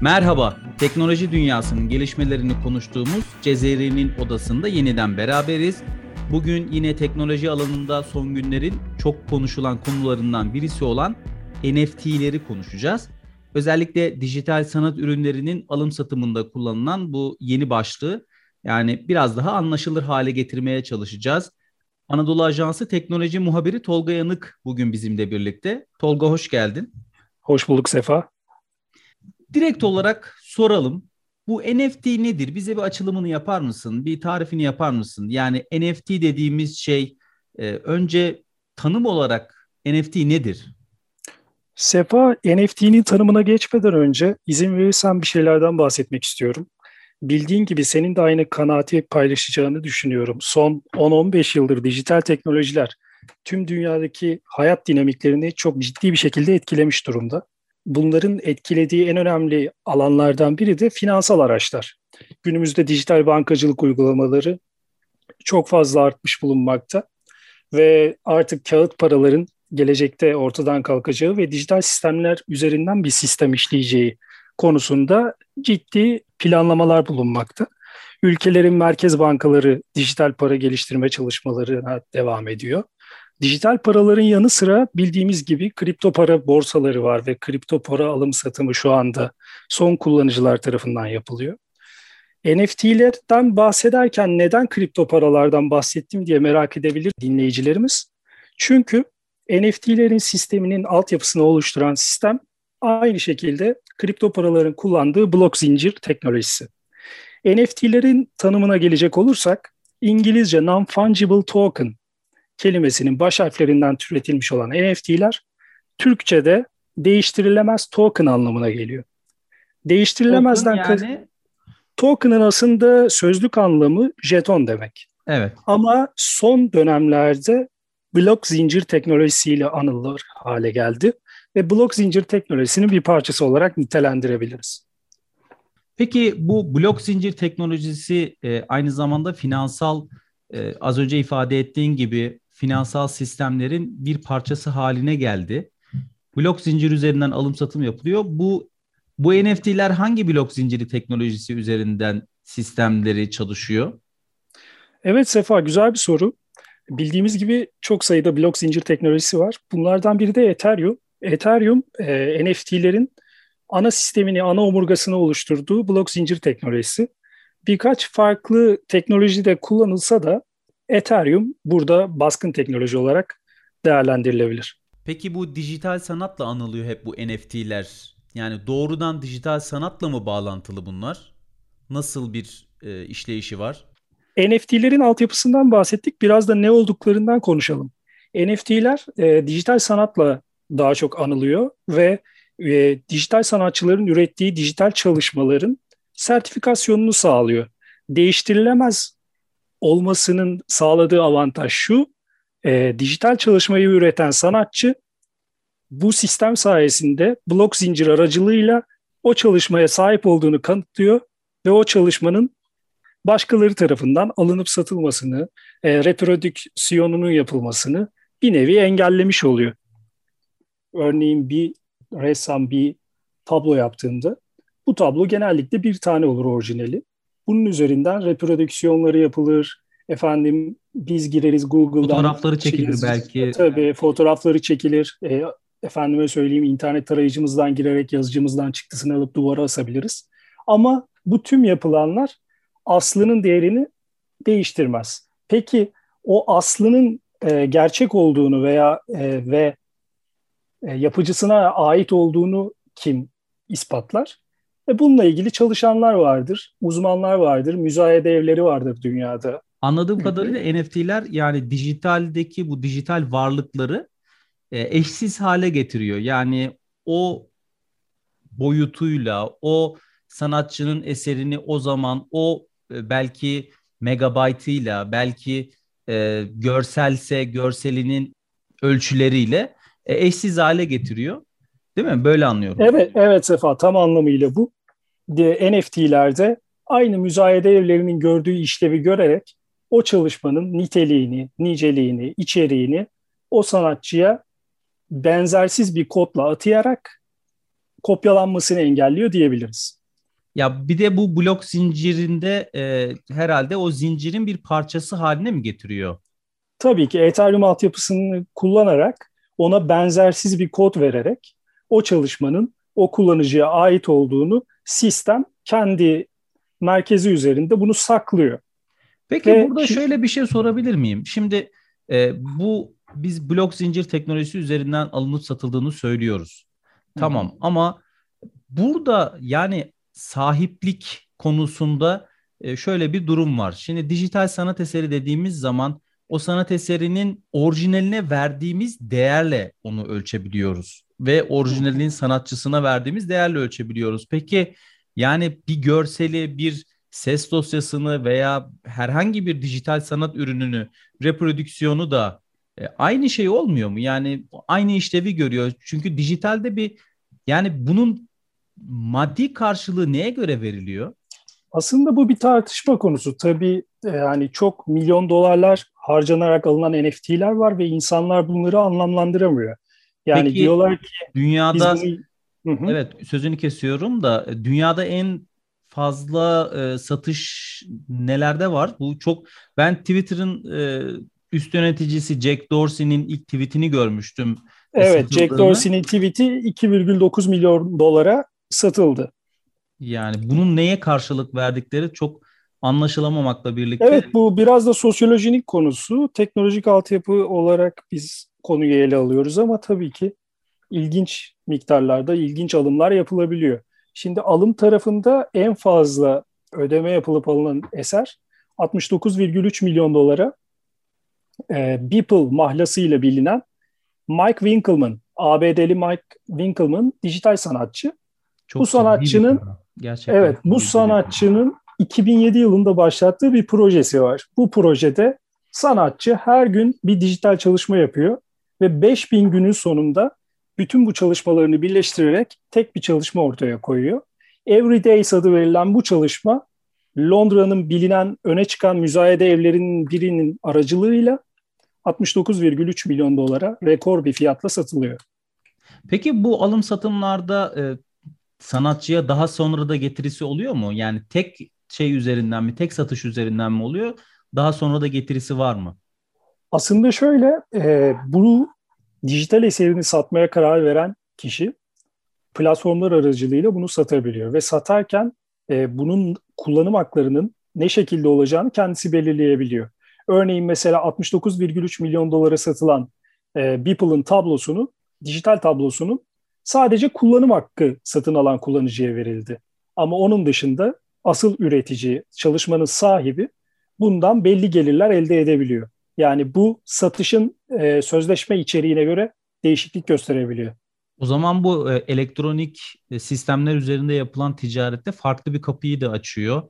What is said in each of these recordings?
Merhaba, teknoloji dünyasının gelişmelerini konuştuğumuz Cezeri'nin odasında yeniden beraberiz. Bugün yine teknoloji alanında son günlerin çok konuşulan konularından birisi olan NFT'leri konuşacağız. Özellikle dijital sanat ürünlerinin alım satımında kullanılan bu yeni başlığı yani biraz daha anlaşılır hale getirmeye çalışacağız. Anadolu Ajansı teknoloji muhabiri Tolga Yanık bugün bizimle birlikte. Tolga hoş geldin. Hoş bulduk Sefa. Direkt olarak soralım. Bu NFT nedir? Bize bir açılımını yapar mısın? Bir tarifini yapar mısın? Yani NFT dediğimiz şey e, önce tanım olarak NFT nedir? Sefa, NFT'nin tanımına geçmeden önce izin verirsen bir şeylerden bahsetmek istiyorum. Bildiğin gibi senin de aynı kanaati paylaşacağını düşünüyorum. Son 10-15 yıldır dijital teknolojiler tüm dünyadaki hayat dinamiklerini çok ciddi bir şekilde etkilemiş durumda. Bunların etkilediği en önemli alanlardan biri de finansal araçlar. Günümüzde dijital bankacılık uygulamaları çok fazla artmış bulunmakta ve artık kağıt paraların gelecekte ortadan kalkacağı ve dijital sistemler üzerinden bir sistem işleyeceği konusunda ciddi planlamalar bulunmakta. Ülkelerin merkez bankaları dijital para geliştirme çalışmalarına devam ediyor. Dijital paraların yanı sıra bildiğimiz gibi kripto para borsaları var ve kripto para alım satımı şu anda son kullanıcılar tarafından yapılıyor. NFT'lerden bahsederken neden kripto paralardan bahsettim diye merak edebilir dinleyicilerimiz. Çünkü NFT'lerin sisteminin altyapısını oluşturan sistem aynı şekilde kripto paraların kullandığı blok zincir teknolojisi. NFT'lerin tanımına gelecek olursak İngilizce non-fungible token kelimesinin baş harflerinden türetilmiş olan NFT'ler Türkçe'de değiştirilemez token anlamına geliyor. Değiştirilemezden token yani... token'ın aslında sözlük anlamı jeton demek. Evet. Ama son dönemlerde blok zincir teknolojisiyle anılır hale geldi ve blok zincir teknolojisinin bir parçası olarak nitelendirebiliriz. Peki bu blok zincir teknolojisi e, aynı zamanda finansal e, az önce ifade ettiğin gibi finansal sistemlerin bir parçası haline geldi. Blok zincir üzerinden alım satım yapılıyor. Bu bu NFT'ler hangi blok zinciri teknolojisi üzerinden sistemleri çalışıyor? Evet Sefa güzel bir soru. Bildiğimiz gibi çok sayıda blok zincir teknolojisi var. Bunlardan biri de Ethereum. Ethereum e, NFT'lerin ana sistemini, ana omurgasını oluşturduğu blok zincir teknolojisi. Birkaç farklı teknoloji de kullanılsa da Ethereum burada baskın teknoloji olarak değerlendirilebilir. Peki bu dijital sanatla anılıyor hep bu NFT'ler. Yani doğrudan dijital sanatla mı bağlantılı bunlar? Nasıl bir e, işleyişi var? NFT'lerin altyapısından bahsettik. Biraz da ne olduklarından konuşalım. NFT'ler e, dijital sanatla daha çok anılıyor ve e, dijital sanatçıların ürettiği dijital çalışmaların sertifikasyonunu sağlıyor. Değiştirilemez olmasının sağladığı avantaj şu, e, dijital çalışmayı üreten sanatçı bu sistem sayesinde blok zincir aracılığıyla o çalışmaya sahip olduğunu kanıtlıyor ve o çalışmanın başkaları tarafından alınıp satılmasını, e, reprodüksiyonunun yapılmasını bir nevi engellemiş oluyor. Örneğin bir ressam bir tablo yaptığında bu tablo genellikle bir tane olur orijinali. Bunun üzerinden reprodüksiyonları yapılır. Efendim biz gireriz Google'dan. Fotoğrafları çekilir çekeriz. belki. Tabii fotoğrafları çekilir. E, efendime söyleyeyim internet tarayıcımızdan girerek yazıcımızdan çıktısını alıp duvara asabiliriz. Ama bu tüm yapılanlar aslının değerini değiştirmez. Peki o aslının e, gerçek olduğunu veya e, ve e, yapıcısına ait olduğunu kim ispatlar? E, bununla ilgili çalışanlar vardır, uzmanlar vardır, müzayede evleri vardır dünyada. Anladığım kadarıyla NFT'ler yani dijitaldeki bu dijital varlıkları e, eşsiz hale getiriyor. Yani o boyutuyla, o sanatçının eserini o zaman o e, belki megabaytıyla, belki e, görselse görselinin ölçüleriyle e, eşsiz hale getiriyor. Değil mi? Böyle anlıyorum. Evet, evet Sefa tam anlamıyla bu. De, NFT'lerde aynı müzayede evlerinin gördüğü işlevi görerek o çalışmanın niteliğini, niceliğini, içeriğini o sanatçıya benzersiz bir kodla atayarak kopyalanmasını engelliyor diyebiliriz. Ya bir de bu blok zincirinde e, herhalde o zincirin bir parçası haline mi getiriyor? Tabii ki Ethereum altyapısını kullanarak ona benzersiz bir kod vererek o çalışmanın o kullanıcıya ait olduğunu sistem kendi merkezi üzerinde bunu saklıyor. Peki Ve burada şöyle bir şey sorabilir miyim? Şimdi e, bu biz blok zincir teknolojisi üzerinden alınıp satıldığını söylüyoruz. Hı. Tamam ama burada yani sahiplik konusunda e, şöyle bir durum var. Şimdi dijital sanat eseri dediğimiz zaman o sanat eserinin orijinaline verdiğimiz değerle onu ölçebiliyoruz ve orijinalin sanatçısına verdiğimiz değerle ölçebiliyoruz. Peki yani bir görseli, bir ses dosyasını veya herhangi bir dijital sanat ürününü, reprodüksiyonu da e, aynı şey olmuyor mu? Yani aynı işlevi görüyor. Çünkü dijitalde bir yani bunun maddi karşılığı neye göre veriliyor? Aslında bu bir tartışma konusu. Tabii e, yani çok milyon dolarlar harcanarak alınan NFT'ler var ve insanlar bunları anlamlandıramıyor. Yani Peki, diyorlar ki dünyada bunu... evet sözünü kesiyorum da dünyada en fazla e, satış nelerde var? Bu çok ben Twitter'ın e, üst yöneticisi Jack Dorsey'nin ilk tweetini görmüştüm. Evet, Jack Dorsey'nin tweeti 2,9 milyon dolara satıldı. Yani bunun neye karşılık verdikleri çok anlaşılamamakla birlikte. Evet bu biraz da sosyolojinin konusu. Teknolojik altyapı olarak biz konuyu ele alıyoruz ama tabii ki ilginç miktarlarda ilginç alımlar yapılabiliyor. Şimdi alım tarafında en fazla ödeme yapılıp alınan eser 69,3 milyon dolara e, Beeple mahlasıyla bilinen Mike Winkelmann, ABD'li Mike Winkelmann dijital sanatçı. Çok bu sanatçının evet bu sanatçının 2007 yılında başlattığı bir projesi var. Bu projede sanatçı her gün bir dijital çalışma yapıyor ve 5000 günün sonunda bütün bu çalışmalarını birleştirerek tek bir çalışma ortaya koyuyor. Everyday adı verilen bu çalışma Londra'nın bilinen öne çıkan müzayede evlerinin birinin aracılığıyla 69,3 milyon dolara rekor bir fiyatla satılıyor. Peki bu alım satımlarda e, sanatçıya daha sonra da getirisi oluyor mu? Yani tek şey üzerinden mi, tek satış üzerinden mi oluyor? Daha sonra da getirisi var mı? Aslında şöyle, e, bu dijital eserini satmaya karar veren kişi platformlar aracılığıyla bunu satabiliyor ve satarken e, bunun kullanım haklarının ne şekilde olacağını kendisi belirleyebiliyor. Örneğin mesela 69,3 milyon dolara satılan e, Beeple'ın tablosunu, dijital tablosunun sadece kullanım hakkı satın alan kullanıcıya verildi. Ama onun dışında asıl üretici, çalışmanın sahibi bundan belli gelirler elde edebiliyor. Yani bu satışın e, sözleşme içeriğine göre değişiklik gösterebiliyor. O zaman bu e, elektronik e, sistemler üzerinde yapılan ticarette farklı bir kapıyı da açıyor.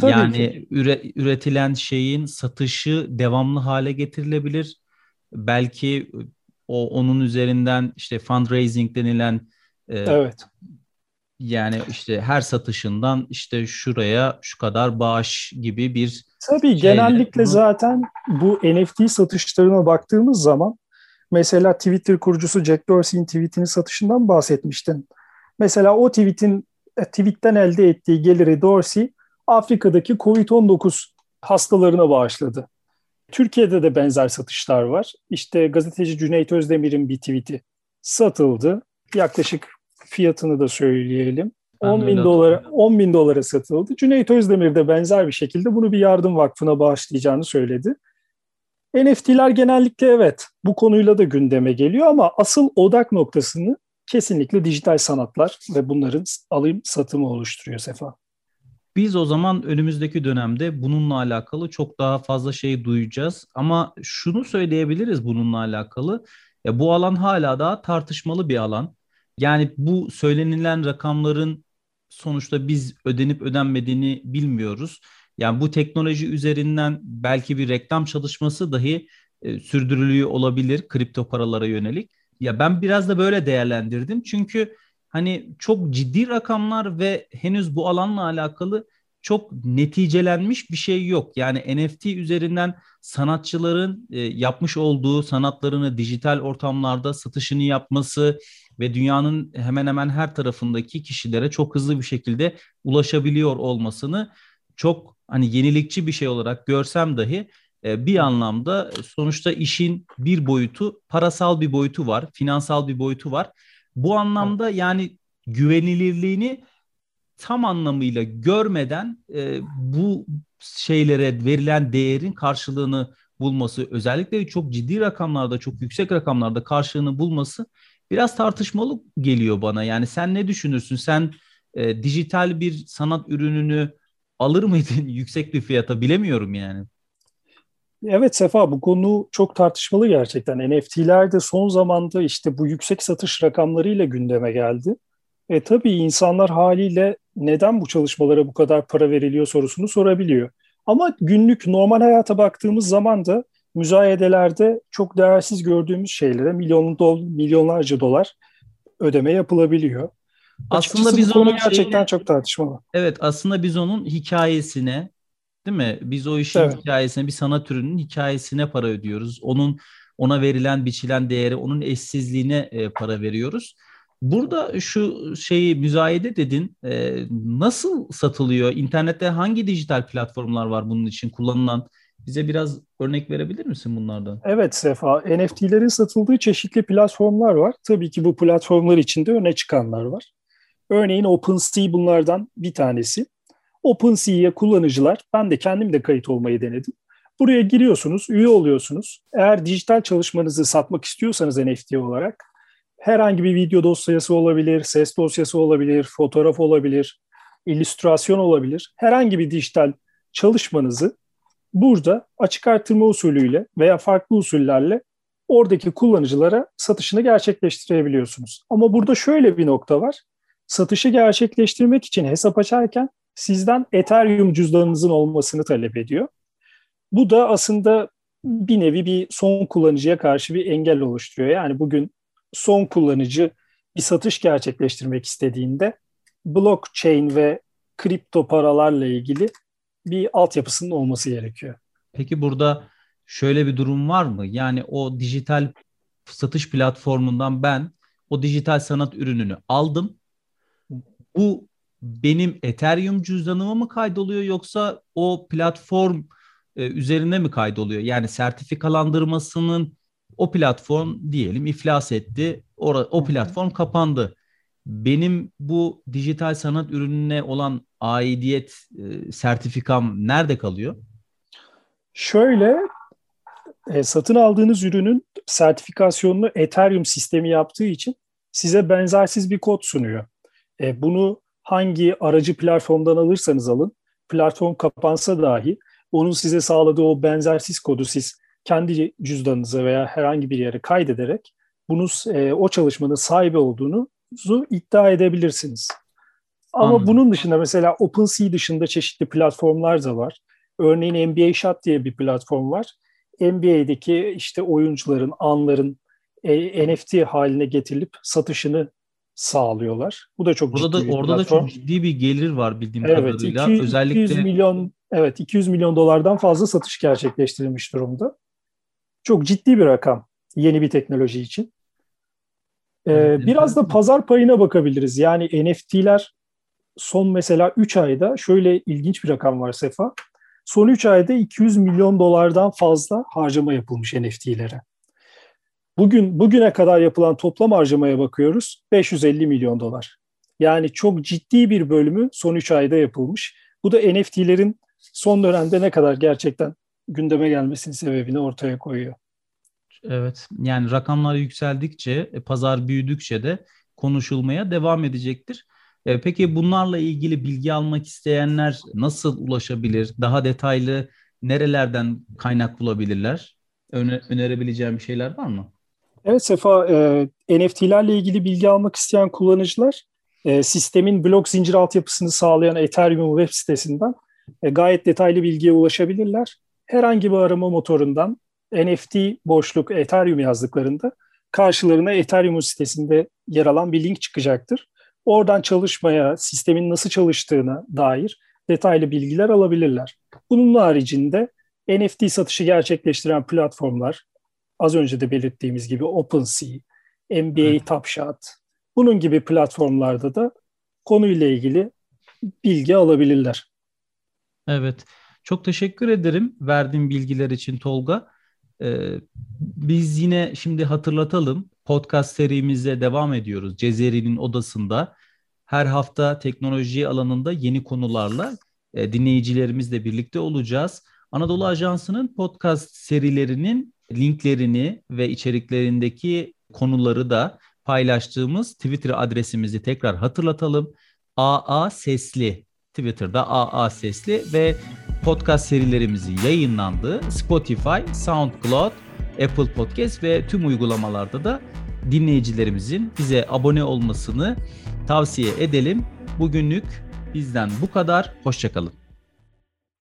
Tabii yani üre, üretilen şeyin satışı devamlı hale getirilebilir. Belki o onun üzerinden işte fundraising denilen e, evet. Yani işte her satışından işte şuraya şu kadar bağış gibi bir Tabii şeyle, genellikle bunu... zaten bu NFT satışlarına baktığımız zaman mesela Twitter kurucusu Jack Dorsey'in tweetinin satışından bahsetmiştin. Mesela o tweetin e, tweetten elde ettiği geliri Dorsey Afrika'daki Covid-19 hastalarına bağışladı. Türkiye'de de benzer satışlar var. İşte gazeteci Cüneyt Özdemir'in bir tweet'i satıldı. Yaklaşık fiyatını da söyleyelim. 10 bin dolara 10 bin dolara satıldı. Cüneyt Özdemir de benzer bir şekilde bunu bir yardım vakfına bağışlayacağını söyledi. NFT'ler genellikle evet bu konuyla da gündeme geliyor ama asıl odak noktasını kesinlikle dijital sanatlar ve bunların alım satımı oluşturuyor Sefa. Biz o zaman önümüzdeki dönemde bununla alakalı çok daha fazla şey duyacağız. Ama şunu söyleyebiliriz bununla alakalı. Ya bu alan hala daha tartışmalı bir alan. Yani bu söylenilen rakamların sonuçta biz ödenip ödenmediğini bilmiyoruz. Yani bu teknoloji üzerinden belki bir reklam çalışması dahi e, sürdürülüyor olabilir kripto paralara yönelik. Ya ben biraz da böyle değerlendirdim. Çünkü hani çok ciddi rakamlar ve henüz bu alanla alakalı çok neticelenmiş bir şey yok. Yani NFT üzerinden sanatçıların e, yapmış olduğu sanatlarını dijital ortamlarda satışını yapması, ve dünyanın hemen hemen her tarafındaki kişilere çok hızlı bir şekilde ulaşabiliyor olmasını çok hani yenilikçi bir şey olarak görsem dahi e, bir anlamda sonuçta işin bir boyutu, parasal bir boyutu var, finansal bir boyutu var. Bu anlamda yani güvenilirliğini tam anlamıyla görmeden e, bu şeylere verilen değerin karşılığını bulması özellikle çok ciddi rakamlarda çok yüksek rakamlarda karşılığını bulması biraz tartışmalı geliyor bana. Yani sen ne düşünürsün? Sen e, dijital bir sanat ürününü alır mıydın yüksek bir fiyata bilemiyorum yani. Evet Sefa bu konu çok tartışmalı gerçekten. NFT'ler de son zamanda işte bu yüksek satış rakamlarıyla gündeme geldi. E tabii insanlar haliyle neden bu çalışmalara bu kadar para veriliyor sorusunu sorabiliyor. Ama günlük normal hayata baktığımız zaman da müzayedelerde çok değersiz gördüğümüz şeylere milyon dol, milyonlarca dolar ödeme yapılabiliyor. Aslında Açıkçası biz onun gerçekten şeyine, çok tartışmalı. Evet, aslında biz onun hikayesine, değil mi? Biz o işin evet. hikayesine, bir sanat ürünün hikayesine para ödüyoruz. Onun ona verilen, biçilen değeri, onun eşsizliğine e, para veriyoruz. Burada şu şeyi müzayede dedin. E, nasıl satılıyor? İnternette hangi dijital platformlar var bunun için kullanılan? Bize biraz örnek verebilir misin bunlardan? Evet Sefa, NFT'lerin satıldığı çeşitli platformlar var. Tabii ki bu platformlar içinde öne çıkanlar var. Örneğin OpenSea bunlardan bir tanesi. OpenSea'ye kullanıcılar, ben de kendim de kayıt olmayı denedim. Buraya giriyorsunuz, üye oluyorsunuz. Eğer dijital çalışmanızı satmak istiyorsanız NFT olarak herhangi bir video dosyası olabilir, ses dosyası olabilir, fotoğraf olabilir, illüstrasyon olabilir. Herhangi bir dijital çalışmanızı burada açık artırma usulüyle veya farklı usullerle oradaki kullanıcılara satışını gerçekleştirebiliyorsunuz. Ama burada şöyle bir nokta var. Satışı gerçekleştirmek için hesap açarken sizden Ethereum cüzdanınızın olmasını talep ediyor. Bu da aslında bir nevi bir son kullanıcıya karşı bir engel oluşturuyor. Yani bugün son kullanıcı bir satış gerçekleştirmek istediğinde blockchain ve kripto paralarla ilgili bir altyapısının olması gerekiyor. Peki burada şöyle bir durum var mı? Yani o dijital satış platformundan ben o dijital sanat ürününü aldım. Bu benim Ethereum cüzdanıma mı kaydoluyor yoksa o platform e, üzerine mi kaydoluyor? Yani sertifikalandırmasının o platform diyelim iflas etti. O, o platform kapandı. Benim bu dijital sanat ürününe olan aidiyet e, sertifikam nerede kalıyor? Şöyle e, satın aldığınız ürünün sertifikasyonunu Ethereum sistemi yaptığı için size benzersiz bir kod sunuyor. E, bunu hangi aracı platformdan alırsanız alın, platform kapansa dahi onun size sağladığı o benzersiz kodu siz kendi cüzdanınıza veya herhangi bir yere kaydederek bunu e, o çalışmanın sahibi olduğunuzu iddia edebilirsiniz. Ama Anladım. bunun dışında mesela OpenSea dışında çeşitli platformlar da var. Örneğin NBA Shot diye bir platform var. NBA'deki işte oyuncuların, anların e, NFT haline getirilip satışını sağlıyorlar. Bu da çok Burada ciddi da, bir orada platform. da çok ciddi bir gelir var bildiğim evet, kadarıyla. 200, Özellikle 200 milyon evet 200 milyon dolardan fazla satış gerçekleştirilmiş durumda. Çok ciddi bir rakam yeni bir teknoloji için. Ee, biraz da pazar payına bakabiliriz. Yani NFT'ler son mesela 3 ayda şöyle ilginç bir rakam var Sefa. Son 3 ayda 200 milyon dolardan fazla harcama yapılmış NFT'lere. Bugün bugüne kadar yapılan toplam harcamaya bakıyoruz 550 milyon dolar. Yani çok ciddi bir bölümü son 3 ayda yapılmış. Bu da NFT'lerin son dönemde ne kadar gerçekten gündeme gelmesinin sebebini ortaya koyuyor. Evet yani rakamlar yükseldikçe, e, pazar büyüdükçe de konuşulmaya devam edecektir. E, peki bunlarla ilgili bilgi almak isteyenler nasıl ulaşabilir? Daha detaylı nerelerden kaynak bulabilirler? Öne, önerebileceğim bir şeyler var mı? Evet Sefa, e, NFT'lerle ilgili bilgi almak isteyen kullanıcılar e, sistemin blok zincir altyapısını sağlayan Ethereum web sitesinden e, gayet detaylı bilgiye ulaşabilirler. Herhangi bir arama motorundan NFT boşluk Ethereum yazdıklarında karşılarına Ethereum sitesinde yer alan bir link çıkacaktır. Oradan çalışmaya, sistemin nasıl çalıştığına dair detaylı bilgiler alabilirler. Bunun haricinde NFT satışı gerçekleştiren platformlar, az önce de belirttiğimiz gibi OpenSea, NBA evet. Top Shot, Bunun gibi platformlarda da konuyla ilgili bilgi alabilirler. Evet. Çok teşekkür ederim verdiğin bilgiler için Tolga. Ee, biz yine şimdi hatırlatalım. Podcast serimize devam ediyoruz. Cezeri'nin odasında. Her hafta teknoloji alanında yeni konularla e, dinleyicilerimizle birlikte olacağız. Anadolu Ajansı'nın podcast serilerinin linklerini ve içeriklerindeki konuları da paylaştığımız Twitter adresimizi tekrar hatırlatalım. AA Sesli Twitter'da AA Sesli ve podcast serilerimizi yayınlandığı Spotify, SoundCloud, Apple Podcast ve tüm uygulamalarda da dinleyicilerimizin bize abone olmasını tavsiye edelim. Bugünlük bizden bu kadar. Hoşçakalın.